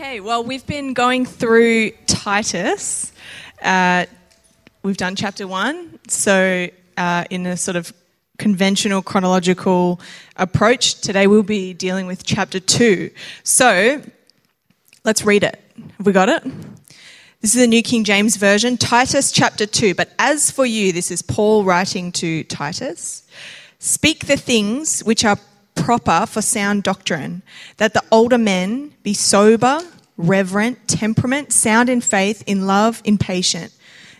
Okay, well, we've been going through Titus. Uh, we've done chapter one, so uh, in a sort of conventional chronological approach, today we'll be dealing with chapter two. So let's read it. Have we got it? This is the New King James Version, Titus chapter 2. But as for you, this is Paul writing to Titus. Speak the things which are proper for sound doctrine, that the older men be sober, reverent, temperament, sound in faith, in love, impatient.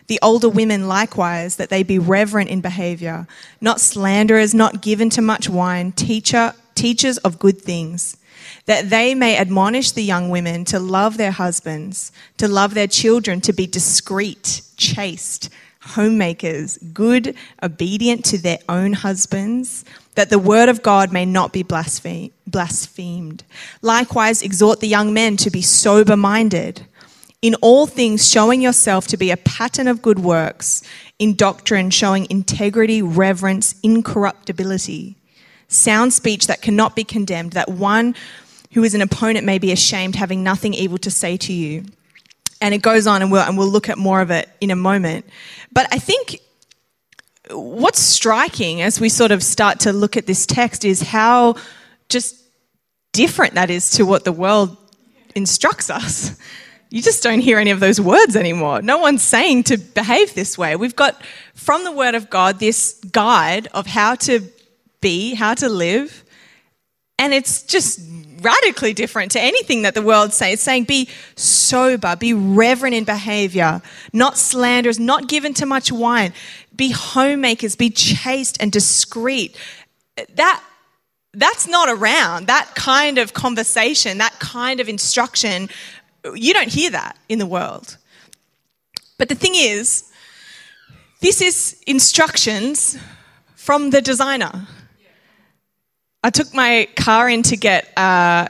The older women likewise, that they be reverent in behavior, not slanderers, not given to much wine, teacher, teachers of good things, that they may admonish the young women to love their husbands, to love their children, to be discreet, chaste, homemakers, good, obedient to their own husbands, that the word of God may not be blasphemed. Likewise, exhort the young men to be sober minded. In all things, showing yourself to be a pattern of good works, in doctrine, showing integrity, reverence, incorruptibility, sound speech that cannot be condemned, that one who is an opponent may be ashamed, having nothing evil to say to you. And it goes on, and we'll, and we'll look at more of it in a moment. But I think what's striking as we sort of start to look at this text is how just different that is to what the world instructs us. You just don't hear any of those words anymore. No one's saying to behave this way. We've got from the Word of God this guide of how to be, how to live, and it's just radically different to anything that the world says. It's saying be sober, be reverent in behavior, not slanderous, not given to much wine, be homemakers, be chaste and discreet. That that's not around. That kind of conversation, that kind of instruction, you don't hear that in the world. But the thing is, this is instructions from the designer. I took my car in to get, uh,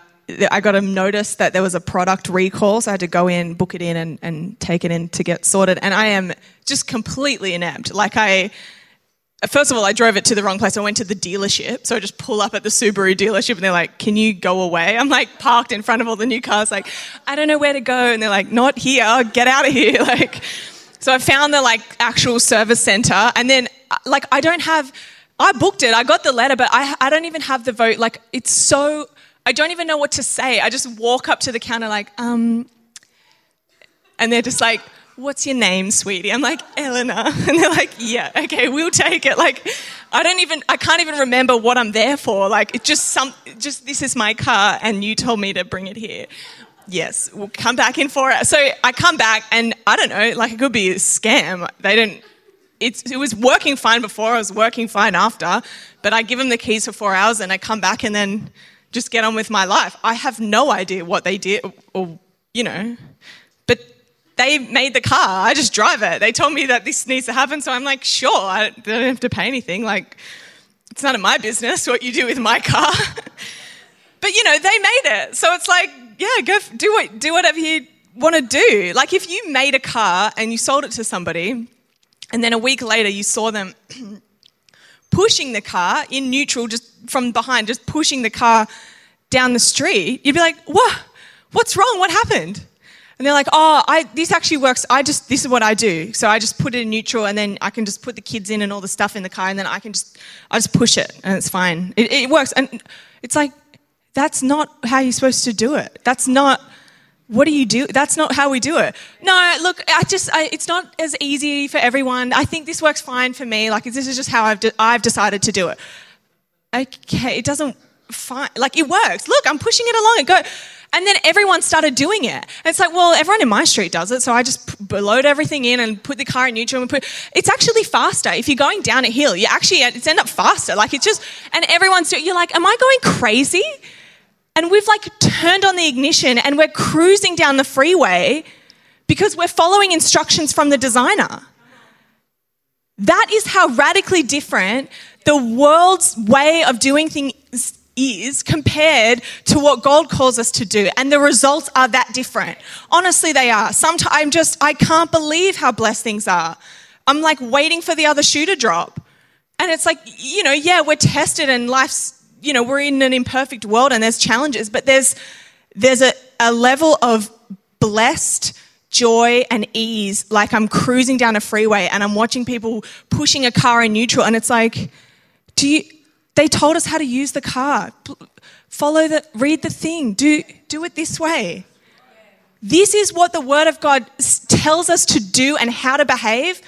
I got a notice that there was a product recall, so I had to go in, book it in, and, and take it in to get sorted. And I am just completely inept. Like, I, first of all, I drove it to the wrong place. I went to the dealership. So I just pull up at the Subaru dealership and they're like, Can you go away? I'm like parked in front of all the new cars, like, I don't know where to go. And they're like, Not here, get out of here. Like, so I found the like actual service center. And then, like, I don't have, I booked it. I got the letter, but I, I don't even have the vote. Like, it's so, I don't even know what to say. I just walk up to the counter, like, um, and they're just like, what's your name, sweetie? I'm like, Ellena. And they're like, yeah, okay, we'll take it. Like, I don't even, I can't even remember what I'm there for. Like, it's just some, just this is my car and you told me to bring it here. Yes, we'll come back in for it. So I come back and I don't know, like it could be a scam. They didn't, it's, it was working fine before, it was working fine after, but I give them the keys for four hours and I come back and then just get on with my life. I have no idea what they did or, you know, but they made the car. I just drive it. They told me that this needs to happen, so I'm like, sure, I don't have to pay anything. Like, it's none of my business what you do with my car. but you know, they made it, so it's like, yeah, go do what do whatever you want to do. Like, if you made a car and you sold it to somebody, and then a week later you saw them pushing the car in neutral, just from behind, just pushing the car down the street, you'd be like, what? What's wrong? What happened? And they're like, oh, I, this actually works. I just, this is what I do. So I just put it in neutral and then I can just put the kids in and all the stuff in the car and then I can just, I just push it and it's fine. It, it works. And it's like, that's not how you're supposed to do it. That's not, what do you do? That's not how we do it. No, look, I just, I, it's not as easy for everyone. I think this works fine for me. Like, this is just how I've, de- I've decided to do it. Okay, it doesn't, fine. Like, it works. Look, I'm pushing it along and go. And then everyone started doing it. And it's like, well, everyone in my street does it, so I just load everything in and put the car in neutral and put. It's actually faster if you're going down a hill. You actually it's end up faster. Like it's just, and everyone's doing. You're like, am I going crazy? And we've like turned on the ignition and we're cruising down the freeway because we're following instructions from the designer. That is how radically different the world's way of doing things is compared to what God calls us to do. And the results are that different. Honestly, they are. Sometimes I'm just, I can't believe how blessed things are. I'm like waiting for the other shoe to drop. And it's like, you know, yeah, we're tested and life's, you know, we're in an imperfect world and there's challenges, but there's, there's a, a level of blessed joy and ease. Like I'm cruising down a freeway and I'm watching people pushing a car in neutral and it's like, do you, they told us how to use the car. Follow the, read the thing. Do, do it this way. This is what the Word of God tells us to do and how to behave.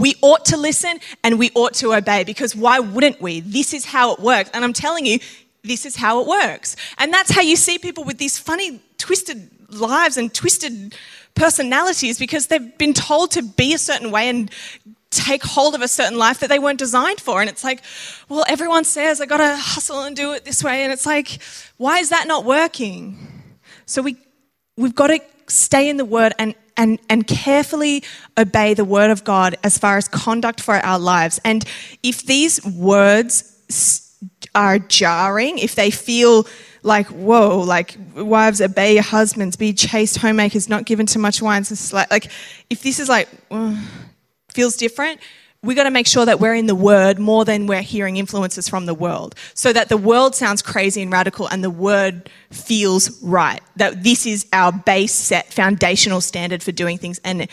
We ought to listen and we ought to obey because why wouldn't we? This is how it works. And I'm telling you, this is how it works. And that's how you see people with these funny, twisted lives and twisted personalities because they've been told to be a certain way and take hold of a certain life that they weren't designed for. And it's like, well, everyone says I got to hustle and do it this way. And it's like, why is that not working? So we, we've got to stay in the word and, and, and carefully obey the word of God as far as conduct for our lives. And if these words are jarring, if they feel like, whoa, like wives obey your husbands, be chaste homemakers, not given to much wine, like if this is like, feels different, we got to make sure that we're in the word more than we're hearing influences from the world. So that the world sounds crazy and radical and the word feels right. That this is our base set foundational standard for doing things. And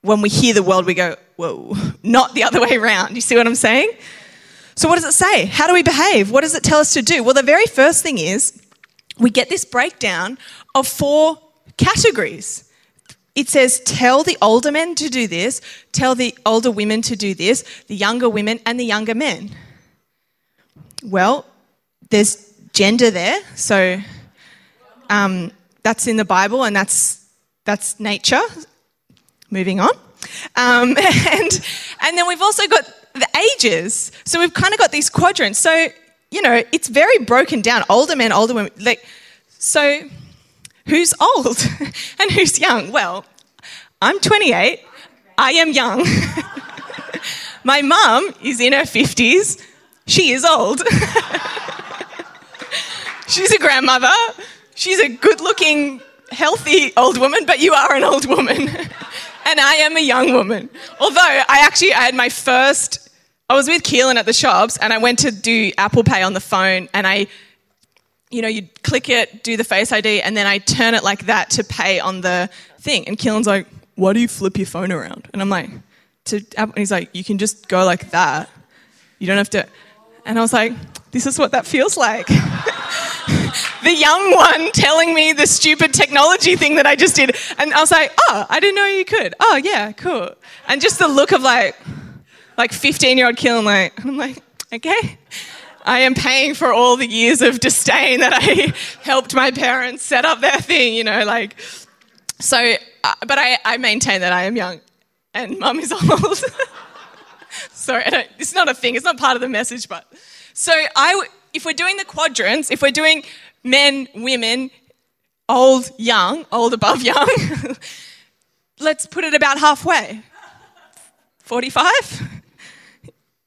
when we hear the world, we go, whoa, not the other way around. You see what I'm saying? So, what does it say? How do we behave? What does it tell us to do? Well, the very first thing is we get this breakdown of four categories it says, tell the older men to do this, tell the older women to do this, the younger women and the younger men. Well, there's gender there, so um, that's in the Bible and that's, that's nature. Moving on. Um, and, and then we've also got the ages. So we've kind of got these quadrants. So, you know, it's very broken down older men, older women. Like, so Who's old and who's young? Well, I'm 28. I am young. My mum is in her 50s. She is old. She's a grandmother. She's a good looking, healthy old woman, but you are an old woman. and I am a young woman. Although I actually I had my first I was with Keelan at the shops and I went to do Apple Pay on the phone and I you know, you'd click it, do the Face ID, and then I turn it like that to pay on the thing. And Keelan's like, why do you flip your phone around? And I'm like, to, and he's like, you can just go like that. You don't have to. And I was like, this is what that feels like. the young one telling me the stupid technology thing that I just did. And I was like, oh, I didn't know you could. Oh, yeah, cool. And just the look of like, like 15 year old Keelan, like, and I'm like, okay. I am paying for all the years of disdain that I helped my parents set up their thing, you know, like. So, uh, but I, I maintain that I am young and mum is old. Sorry, it's not a thing, it's not part of the message, but. So, I, if we're doing the quadrants, if we're doing men, women, old, young, old, above, young, let's put it about halfway. 45?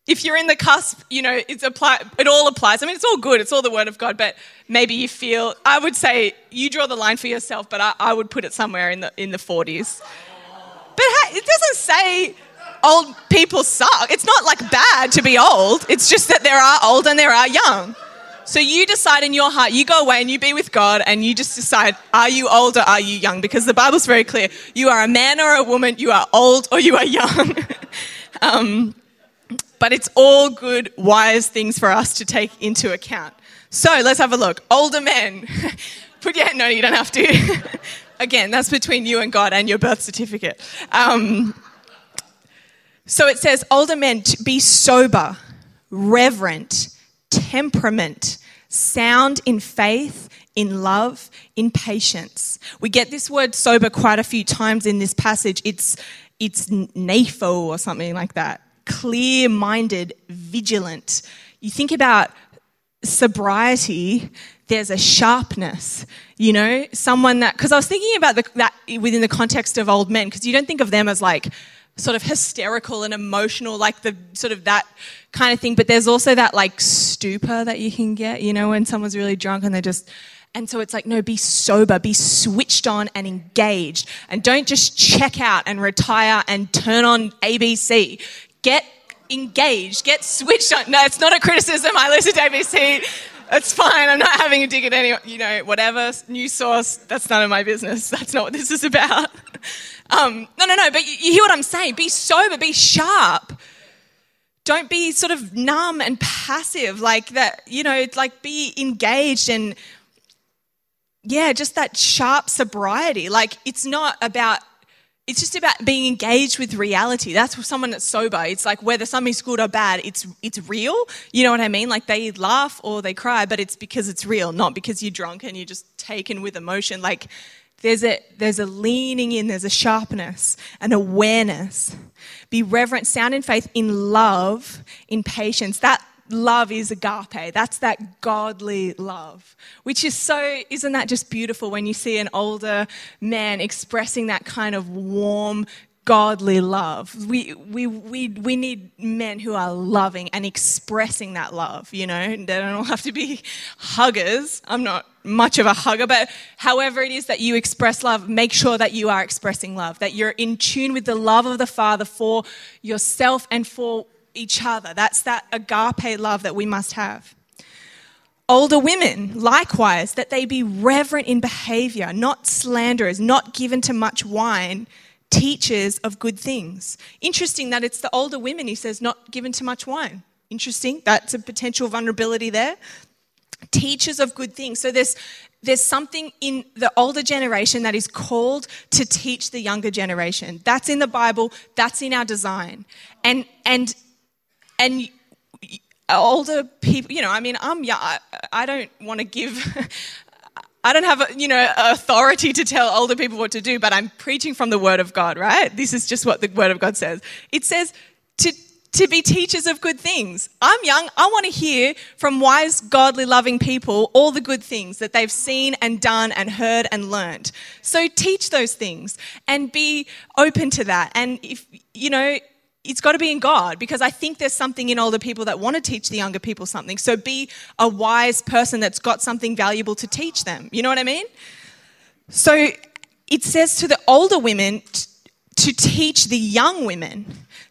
If you're in the cusp, you know, it's apply, it all applies. I mean, it's all good, it's all the word of God, but maybe you feel, I would say you draw the line for yourself, but I, I would put it somewhere in the, in the 40s. But it doesn't say old people suck. It's not like bad to be old, it's just that there are old and there are young. So you decide in your heart, you go away and you be with God and you just decide, are you old or are you young? Because the Bible's very clear. You are a man or a woman, you are old or you are young. um, but it's all good, wise things for us to take into account. So let's have a look. Older men. Put your hand, no, you don't have to. Again, that's between you and God and your birth certificate. Um, so it says, older men, be sober, reverent, temperament, sound in faith, in love, in patience. We get this word sober quite a few times in this passage. It's it's napho or something like that clear minded, vigilant. You think about sobriety, there's a sharpness, you know, someone that, because I was thinking about the, that within the context of old men, because you don't think of them as like sort of hysterical and emotional, like the sort of that kind of thing, but there's also that like stupor that you can get, you know, when someone's really drunk and they're just, and so it's like, no, be sober, be switched on and engaged, and don't just check out and retire and turn on ABC. Get engaged, get switched on. No, it's not a criticism. I listen to ABC. It's fine. I'm not having a dig at anyone. You know, whatever news source. That's none of my business. That's not what this is about. Um, no, no, no. But you, you hear what I'm saying. Be sober. Be sharp. Don't be sort of numb and passive like that. You know, like be engaged and yeah, just that sharp sobriety. Like it's not about it's just about being engaged with reality. That's for someone that's sober. It's like whether something's good or bad, it's it's real. You know what I mean? Like they laugh or they cry, but it's because it's real, not because you're drunk and you're just taken with emotion. Like there's a there's a leaning in, there's a sharpness, an awareness. Be reverent, sound in faith, in love, in patience. That love is agape. That's that godly love, which is so, isn't that just beautiful when you see an older man expressing that kind of warm, godly love. We, we, we, we need men who are loving and expressing that love, you know. They don't all have to be huggers. I'm not much of a hugger, but however it is that you express love, make sure that you are expressing love, that you're in tune with the love of the Father for yourself and for each other. That's that agape love that we must have. Older women, likewise, that they be reverent in behavior, not slanderers, not given to much wine, teachers of good things. Interesting that it's the older women, he says, not given to much wine. Interesting. That's a potential vulnerability there. Teachers of good things. So there's there's something in the older generation that is called to teach the younger generation. That's in the Bible, that's in our design. And and and older people, you know, I mean, I'm young. I, I don't want to give, I don't have, you know, authority to tell older people what to do, but I'm preaching from the Word of God, right? This is just what the Word of God says. It says to, to be teachers of good things. I'm young. I want to hear from wise, godly, loving people all the good things that they've seen and done and heard and learned. So teach those things and be open to that. And if, you know, it's got to be in God because I think there's something in older people that want to teach the younger people something. So be a wise person that's got something valuable to teach them. You know what I mean? So it says to the older women to teach the young women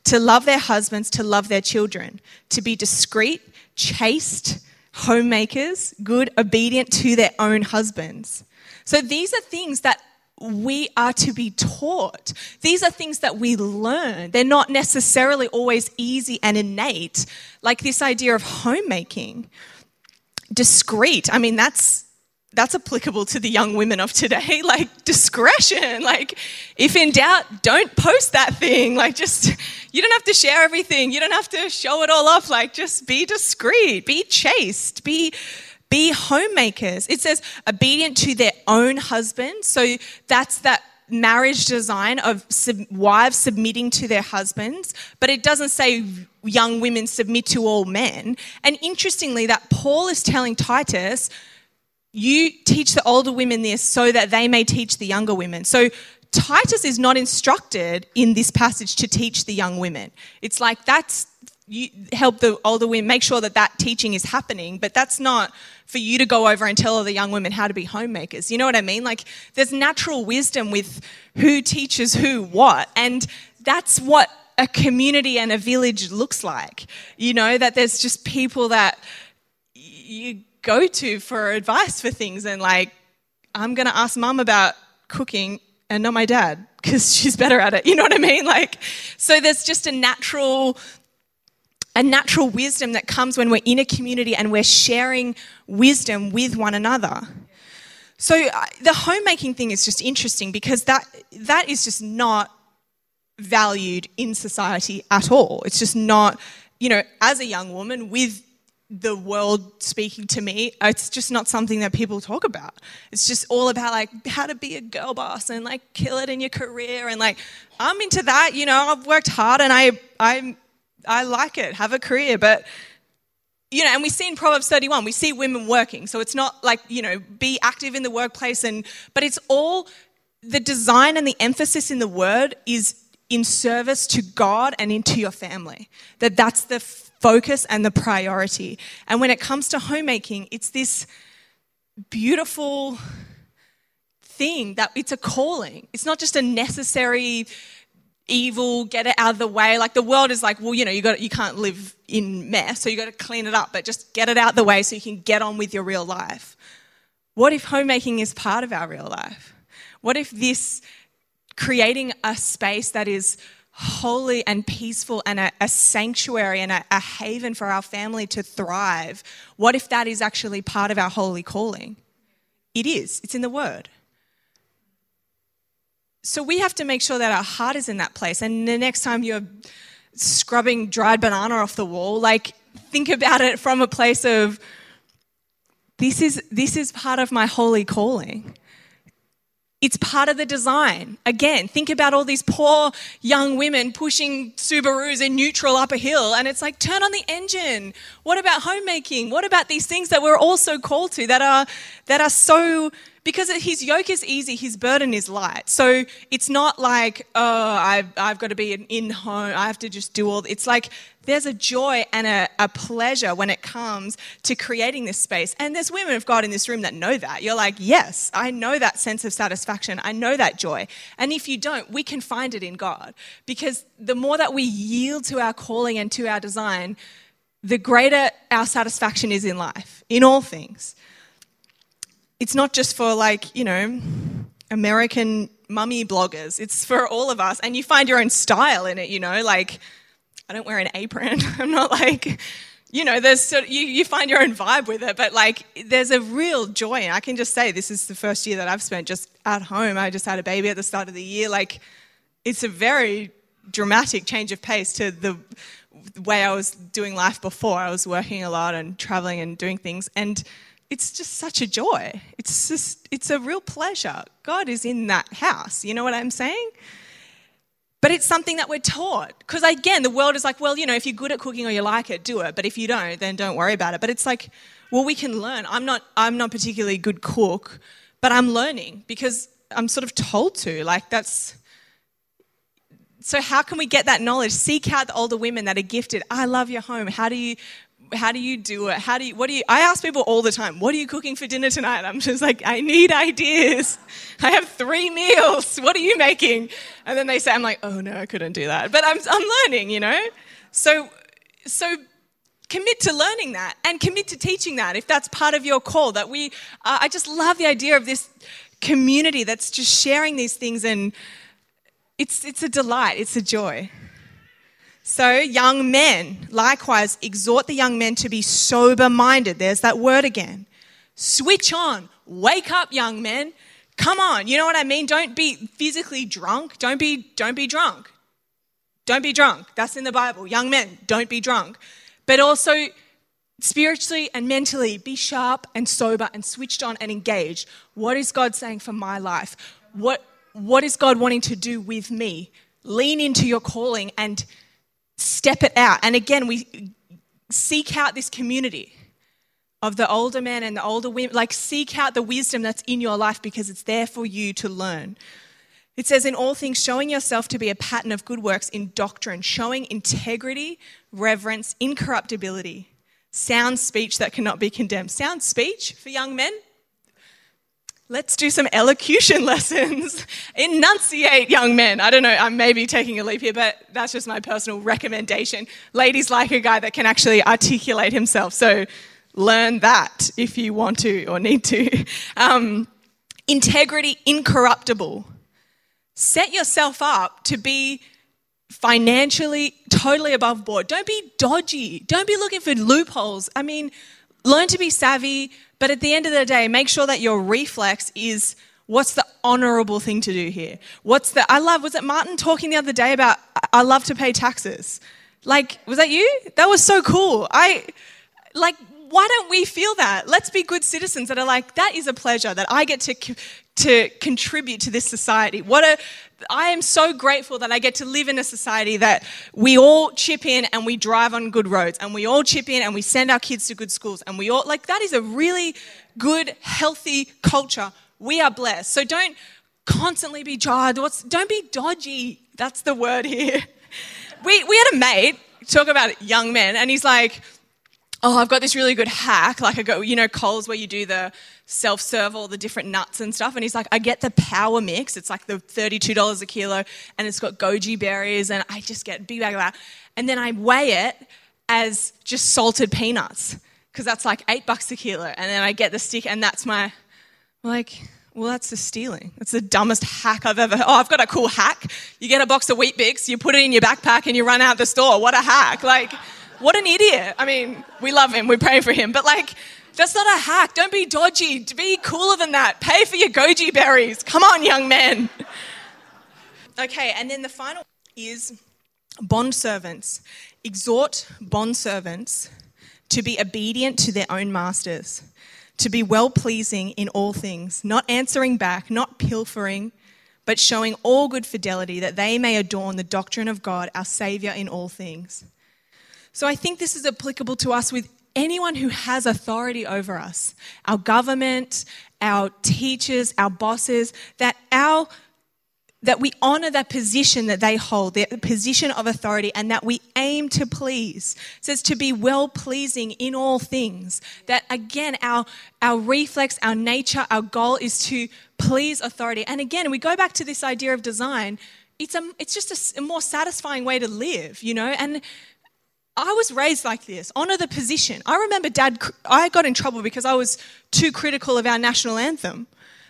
to love their husbands, to love their children, to be discreet, chaste, homemakers, good, obedient to their own husbands. So these are things that we are to be taught. These are things that we learn. They're not necessarily always easy and innate, like this idea of homemaking. Discreet, I mean, that's that's applicable to the young women of today. Like discretion, like if in doubt, don't post that thing. Like just, you don't have to share everything. You don't have to show it all off. Like just be discreet, be chaste, be be homemakers. It says obedient to their own husbands. So that's that marriage design of sub- wives submitting to their husbands, but it doesn't say young women submit to all men. And interestingly, that Paul is telling Titus, you teach the older women this so that they may teach the younger women. So Titus is not instructed in this passage to teach the young women. It's like that's you help the older women make sure that that teaching is happening but that's not for you to go over and tell the young women how to be homemakers. You know what i mean? Like there's natural wisdom with who teaches who what and that's what a community and a village looks like. You know that there's just people that you go to for advice for things and like i'm going to ask mum about cooking and not my dad because she's better at it you know what i mean like so there's just a natural a natural wisdom that comes when we're in a community and we're sharing wisdom with one another. So uh, the homemaking thing is just interesting because that that is just not valued in society at all. It's just not, you know, as a young woman with the world speaking to me, it's just not something that people talk about. It's just all about like how to be a girl boss and like kill it in your career and like I'm into that, you know, I've worked hard and I I'm I like it, have a career, but you know, and we see in Proverbs 31, we see women working. So it's not like, you know, be active in the workplace and but it's all the design and the emphasis in the word is in service to God and into your family. That that's the focus and the priority. And when it comes to homemaking, it's this beautiful thing that it's a calling. It's not just a necessary evil, get it out of the way. Like the world is like, well, you know, you got you can't live in mess, so you got to clean it up, but just get it out of the way so you can get on with your real life. What if homemaking is part of our real life? What if this creating a space that is holy and peaceful and a, a sanctuary and a, a haven for our family to thrive, what if that is actually part of our holy calling? It is, it's in the word. So we have to make sure that our heart is in that place. And the next time you're scrubbing dried banana off the wall, like think about it from a place of this is this is part of my holy calling. It's part of the design. Again, think about all these poor young women pushing Subarus in neutral up a hill, and it's like, turn on the engine. What about homemaking? What about these things that we're also called to that are that are so because his yoke is easy, his burden is light. So it's not like, oh, I've, I've got to be an in home, I have to just do all. It's like there's a joy and a, a pleasure when it comes to creating this space. And there's women of God in this room that know that. You're like, yes, I know that sense of satisfaction, I know that joy. And if you don't, we can find it in God. Because the more that we yield to our calling and to our design, the greater our satisfaction is in life, in all things it's not just for like, you know, American mummy bloggers. It's for all of us. And you find your own style in it, you know, like I don't wear an apron. I'm not like, you know, there's sort of, you, you find your own vibe with it, but like there's a real joy. And I can just say this is the first year that I've spent just at home. I just had a baby at the start of the year. Like it's a very dramatic change of pace to the way I was doing life before. I was working a lot and traveling and doing things. And it's just such a joy. It's just, it's a real pleasure. God is in that house. You know what I'm saying? But it's something that we're taught. Because again, the world is like, well, you know, if you're good at cooking or you like it, do it. But if you don't, then don't worry about it. But it's like, well, we can learn. I'm not, I'm not particularly good cook, but I'm learning because I'm sort of told to. Like, that's. So, how can we get that knowledge? Seek out the older women that are gifted. I love your home. How do you how do you do it? How do you, what do you, I ask people all the time, what are you cooking for dinner tonight? I'm just like, I need ideas. I have three meals. What are you making? And then they say, I'm like, oh no, I couldn't do that. But I'm, I'm learning, you know? So, so commit to learning that and commit to teaching that if that's part of your call. That we, uh, I just love the idea of this community that's just sharing these things and it's, it's a delight, it's a joy. So, young men, likewise, exhort the young men to be sober minded. There's that word again. Switch on. Wake up, young men. Come on. You know what I mean? Don't be physically drunk. Don't be, don't be drunk. Don't be drunk. That's in the Bible. Young men, don't be drunk. But also, spiritually and mentally, be sharp and sober and switched on and engaged. What is God saying for my life? What, what is God wanting to do with me? Lean into your calling and step it out. And again, we seek out this community of the older men and the older women. Like, seek out the wisdom that's in your life because it's there for you to learn. It says, in all things, showing yourself to be a pattern of good works in doctrine, showing integrity, reverence, incorruptibility, sound speech that cannot be condemned. Sound speech for young men? Let's do some elocution lessons. Enunciate, young men. I don't know, I'm maybe taking a leap here, but that's just my personal recommendation. Ladies like a guy that can actually articulate himself, so learn that if you want to or need to. Um, integrity, incorruptible. Set yourself up to be financially totally above board. Don't be dodgy. Don't be looking for loopholes. I mean, learn to be savvy, but at the end of the day, make sure that your reflex is what's the honorable thing to do here? What's the, I love, was it Martin talking the other day about, I love to pay taxes? Like, was that you? That was so cool. I, like, why don't we feel that? Let's be good citizens that are like, that is a pleasure that I get to, to contribute to this society. What a, I am so grateful that I get to live in a society that we all chip in and we drive on good roads and we all chip in and we send our kids to good schools and we all, like, that is a really good, healthy culture. We are blessed. So don't constantly be jarred. What's, don't be dodgy. That's the word here. We, we had a mate talk about young men and he's like, oh, I've got this really good hack. Like I go, you know, Coles where you do the self serve all the different nuts and stuff. And he's like, I get the power mix. It's like the $32 a kilo and it's got goji berries and I just get a big bag of that. And then I weigh it as just salted peanuts because that's like eight bucks a kilo. And then I get the stick and that's my, like, well, that's the stealing. That's the dumbest hack I've ever. Oh, I've got a cool hack. You get a box of Weet-Bix, you put it in your backpack, and you run out the store. What a hack! Like, what an idiot. I mean, we love him, we pray for him, but like, that's not a hack. Don't be dodgy. Be cooler than that. Pay for your goji berries. Come on, young men. Okay, and then the final is bond servants. Exhort bond servants to be obedient to their own masters, to be well pleasing in all things, not answering back, not pilfering, but showing all good fidelity that they may adorn the doctrine of God, our Saviour, in all things. So I think this is applicable to us with anyone who has authority over us our government, our teachers, our bosses, that our that we honor that position that they hold, the position of authority, and that we aim to please. It says to be well pleasing in all things. That again, our, our reflex, our nature, our goal is to please authority. And again, we go back to this idea of design. It's, a, it's just a, a more satisfying way to live, you know? And I was raised like this honor the position. I remember dad, I got in trouble because I was too critical of our national anthem.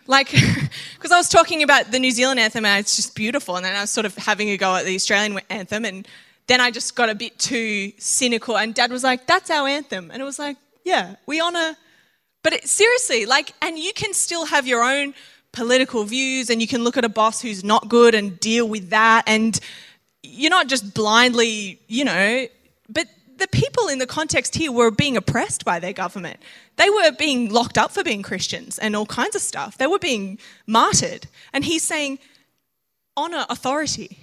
Like, because I was talking about the New Zealand anthem and it's just beautiful, and then I was sort of having a go at the Australian anthem, and then I just got a bit too cynical, and dad was like, That's our anthem. And it was like, Yeah, we honor. But it, seriously, like, and you can still have your own political views, and you can look at a boss who's not good and deal with that, and you're not just blindly, you know, but the people in the context here were being oppressed by their government. They were being locked up for being Christians and all kinds of stuff. They were being martyred. And he's saying, honor authority.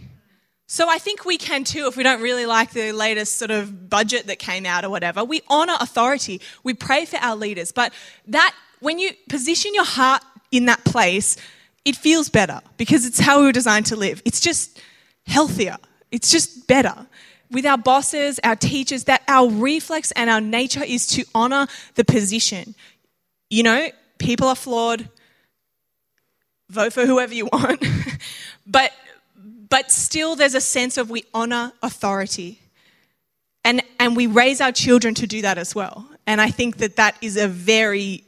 So I think we can too, if we don't really like the latest sort of budget that came out or whatever. We honor authority. We pray for our leaders. But that, when you position your heart in that place, it feels better because it's how we were designed to live. It's just healthier. It's just better with our bosses, our teachers, that our reflex and our nature is to honor the position. You know, people are flawed. Vote for whoever you want. but but still there's a sense of we honor authority. And and we raise our children to do that as well. And I think that that is a very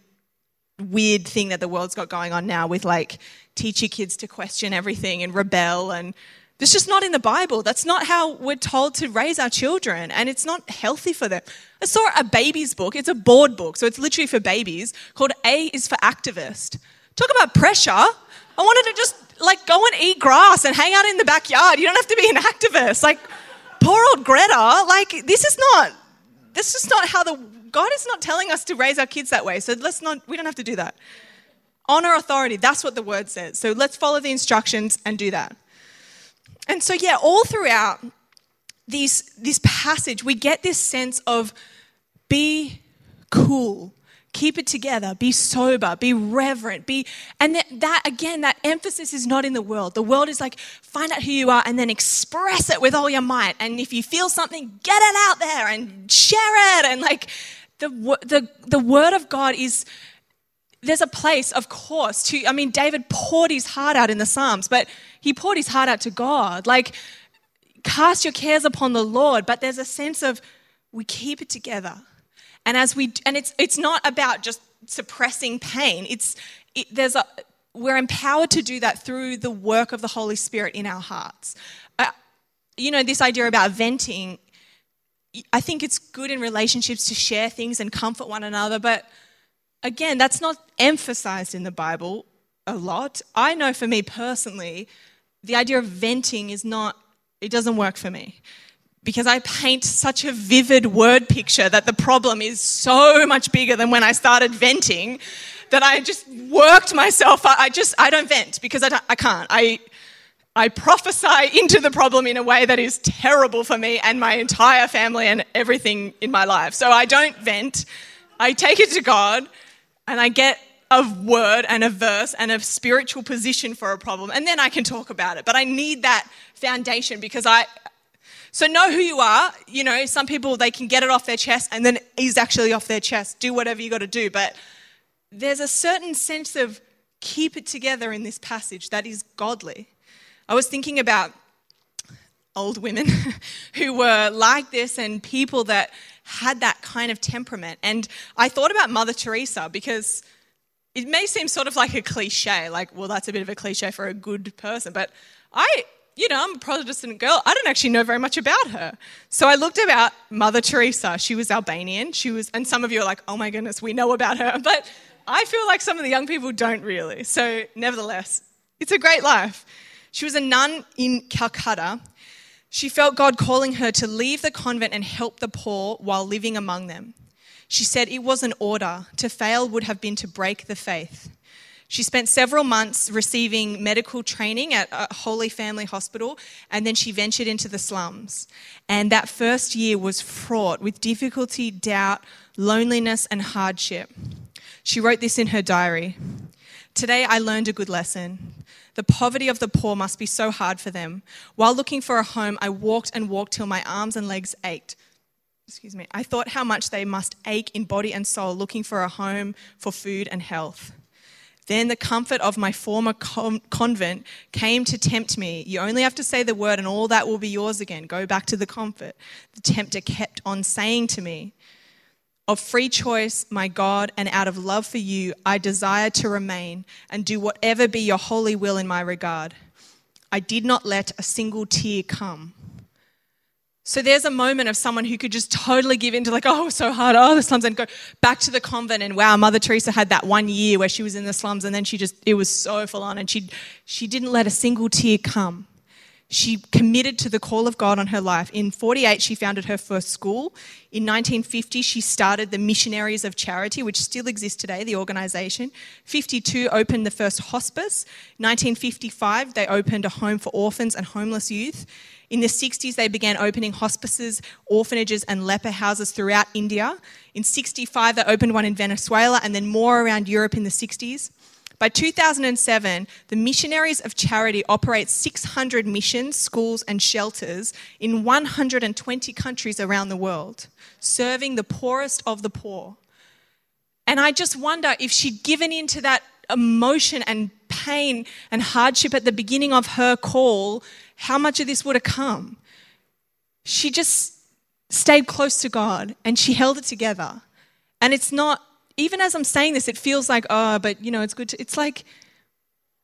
weird thing that the world's got going on now with like teach your kids to question everything and rebel and it's just not in the Bible. That's not how we're told to raise our children, and it's not healthy for them. I saw a baby's book, it's a board book, so it's literally for babies, called A is for Activist. Talk about pressure. I wanted to just like go and eat grass and hang out in the backyard. You don't have to be an activist. Like, poor old Greta, like, this is not, this is not how the, God is not telling us to raise our kids that way. So let's not, we don't have to do that. Honor authority, that's what the word says. So let's follow the instructions and do that. And so, yeah, all throughout these, this passage, we get this sense of be cool, keep it together, be sober, be reverent, be, and that, that, again, that emphasis is not in the world. The world is like, find out who you are and then express it with all your might. And if you feel something, get it out there and share it. And like, the, the, the word of God is, there's a place, of course, to, I mean, David poured his heart out in the Psalms, but he poured his heart out to God. Like, cast your cares upon the Lord, but there's a sense of we keep it together. And as we, and it's, it's not about just suppressing pain. It's, it, there's a, we're empowered to do that through the work of the Holy Spirit in our hearts. Uh, you know, this idea about venting, I think it's good in relationships to share things and comfort one another, but again, that's not emphasized in the Bible a lot. I know for me personally, the idea of venting is not, it doesn't work for me. because I paint such a vivid word picture that the problem is so much bigger than when I started venting that I just worked myself. I just, I don't vent because I, I can't. I, I prophesy into the problem in a way that is terrible for me and my entire family and everything in my life. So I don't vent. I take it to God and I get a word and a verse and a spiritual position for a problem, and then I can talk about it. But I need that foundation because I. So know who you are. You know, some people they can get it off their chest and then is actually off their chest. Do whatever you got to do. But there's a certain sense of keep it together in this passage that is godly. I was thinking about old women who were like this and people that had that kind of temperament. And I thought about Mother Teresa because it may seem sort of like a cliche, like, well, that's a bit of a cliche for a good person, but I, you know, I'm a Protestant girl. I don't actually know very much about her. So I looked about Mother Teresa. She was Albanian. She was, and some of you are like, oh my goodness, we know about her. But I feel like some of the young people don't really. So, nevertheless, it's a great life. She was a nun in Calcutta. She felt God calling her to leave the convent and help the poor while living among them. She said it was an order. To fail would have been to break the faith. She spent several months receiving medical training at a Holy Family Hospital, and then she ventured into the slums. And that first year was fraught with difficulty, doubt, loneliness, and hardship. She wrote this in her diary Today I learned a good lesson. The poverty of the poor must be so hard for them. While looking for a home, I walked and walked till my arms and legs ached excuse me, I thought how much they must ache in body and soul looking for a home, for food and health. Then the comfort of my former convent came to tempt me. You only have to say the word, and all that will be yours again. Go back to the comfort. The tempter kept on saying to me, Of free choice, my God, and out of love for you, I desire to remain and do whatever be your holy will in my regard. I did not let a single tear come. So there's a moment of someone who could just totally give in to like, oh, so hard, oh, the slums, and go back to the convent. And wow, Mother Teresa had that one year where she was in the slums, and then she just it was so full on, and she she didn't let a single tear come. She committed to the call of God on her life. In 48, she founded her first school. In 1950, she started the Missionaries of Charity, which still exists today, the organization. 52 opened the first hospice. 1955, they opened a home for orphans and homeless youth. In the 60s, they began opening hospices, orphanages, and leper houses throughout India. In 65, they opened one in Venezuela and then more around Europe in the 60s. By 2007, the Missionaries of Charity operate 600 missions, schools, and shelters in 120 countries around the world, serving the poorest of the poor. And I just wonder if she'd given in to that emotion and pain and hardship at the beginning of her call how much of this would have come? She just stayed close to God and she held it together. And it's not, even as I'm saying this, it feels like, oh, but you know, it's good to, it's like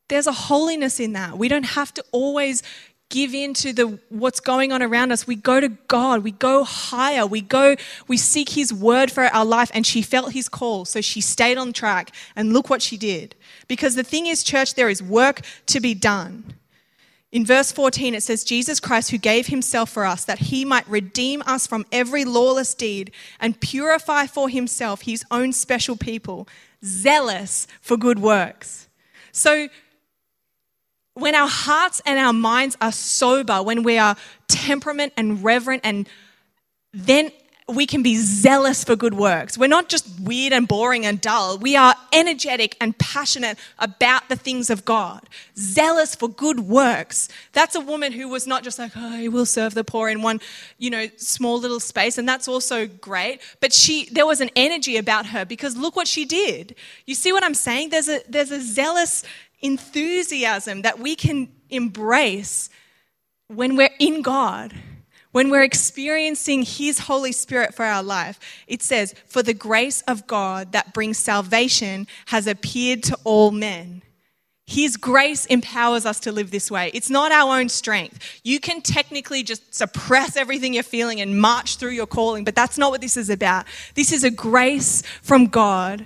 there's a holiness in that. We don't have to always give in to the what's going on around us we go to god we go higher we go we seek his word for our life and she felt his call so she stayed on track and look what she did because the thing is church there is work to be done in verse 14, it says, Jesus Christ, who gave himself for us, that he might redeem us from every lawless deed and purify for himself his own special people, zealous for good works. So, when our hearts and our minds are sober, when we are temperament and reverent, and then we can be zealous for good works. We're not just weird and boring and dull. We are energetic and passionate about the things of God. Zealous for good works. That's a woman who was not just like, oh, we'll serve the poor in one, you know, small little space. And that's also great. But she, there was an energy about her because look what she did. You see what I'm saying? There's a, there's a zealous enthusiasm that we can embrace when we're in God when we're experiencing His Holy Spirit for our life, it says, For the grace of God that brings salvation has appeared to all men. His grace empowers us to live this way. It's not our own strength. You can technically just suppress everything you're feeling and march through your calling, but that's not what this is about. This is a grace from God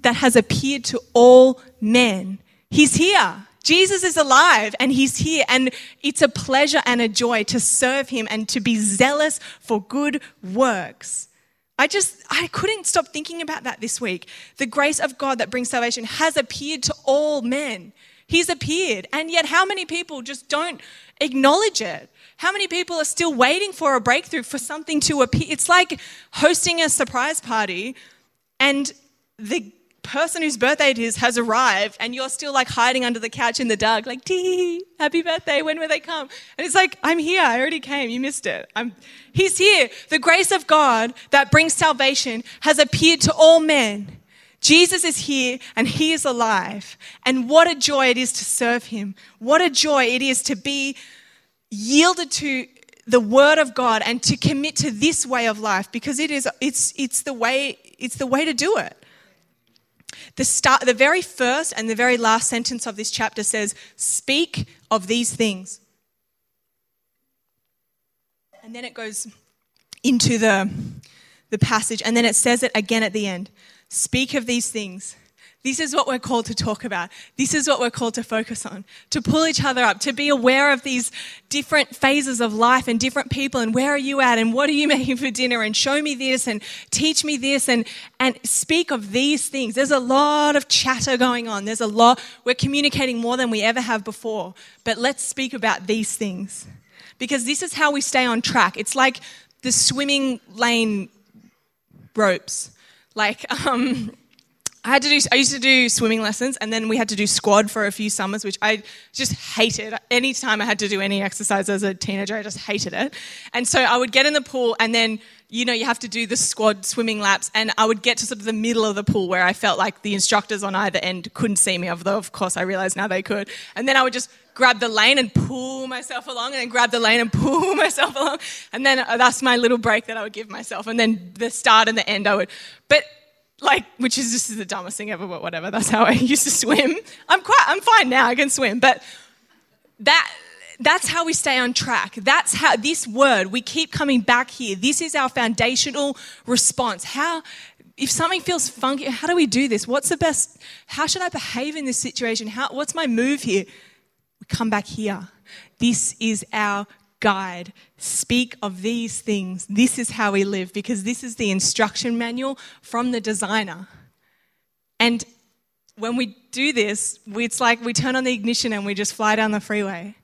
that has appeared to all men. He's here. Jesus is alive and he's here, and it's a pleasure and a joy to serve him and to be zealous for good works. I just, I couldn't stop thinking about that this week. The grace of God that brings salvation has appeared to all men. He's appeared. And yet, how many people just don't acknowledge it? How many people are still waiting for a breakthrough, for something to appear? It's like hosting a surprise party and the person whose birthday it is has arrived and you're still like hiding under the couch in the dark, like, happy birthday, when will they come? And it's like, I'm here, I already came, you missed it. I'm, he's here. The grace of God that brings salvation has appeared to all men. Jesus is here and he is alive. And what a joy it is to serve him. What a joy it is to be yielded to the word of God and to commit to this way of life because it is it's it's the way it's the way to do it. The start the very first and the very last sentence of this chapter says, "Speak of these things." And then it goes into the the passage and then it says it again at the end. Speak of these things. This is what we're called to talk about. This is what we're called to focus on, to pull each other up, to be aware of these different phases of life and different people and where are you at and what are you making for dinner and show me this and teach me this and, and speak of these things. There's a lot of chatter going on. There's a lot, we're communicating more than we ever have before. But let's speak about these things because this is how we stay on track. It's like the swimming lane ropes. Like, um, I had to do, I used to do swimming lessons and then we had to do squad for a few summers, which I just hated. Anytime I had to do any exercise as a teenager, I just hated it. And so I would get in the pool and then, you know, you have to do the squad swimming laps and I would get to sort of the middle of the pool where I felt like the instructors on either end couldn't see me, although of course I realized now they could. And then I would just grab the lane and pull myself along and then grab the lane and pull myself along. And then uh, that's my little break that I would give myself. And then the start and the end I would, but like, which is just the dumbest thing ever, but whatever. That's how I used to swim. I'm quite, I'm fine now. I can swim, but that, that's how we stay on track. That's how this word, we keep coming back here. This is our foundational response. How, if something feels funky, how do we do this? What's the best, how should I behave in this situation? How, what's my move here? We come back here. This is our guide. Speak of these things. This is how we live because this is the instruction manual from the designer. And when we do this, it's like we turn on the ignition and we just fly down the freeway.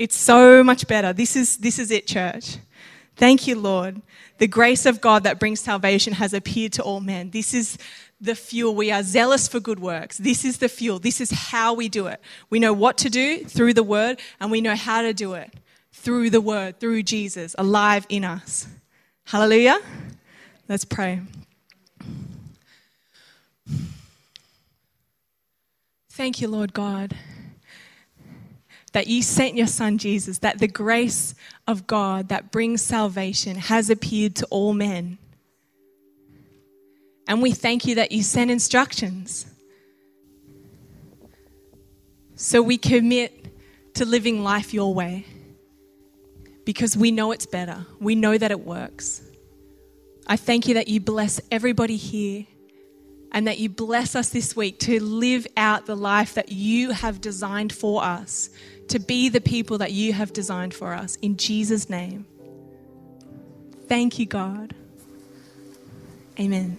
It's so much better. This is, this is it, church. Thank you, Lord. The grace of God that brings salvation has appeared to all men. This is the fuel. We are zealous for good works. This is the fuel. This is how we do it. We know what to do through the word, and we know how to do it through the Word, through Jesus, alive in us. Hallelujah. Let's pray. Thank you, Lord God, that you sent your Son Jesus, that the grace of God that brings salvation has appeared to all men. And we thank you that you sent instructions. So we commit to living life your way because we know it's better. We know that it works. I thank you that you bless everybody here and that you bless us this week to live out the life that you have designed for us, to be the people that you have designed for us. In Jesus' name. Thank you, God. Amen.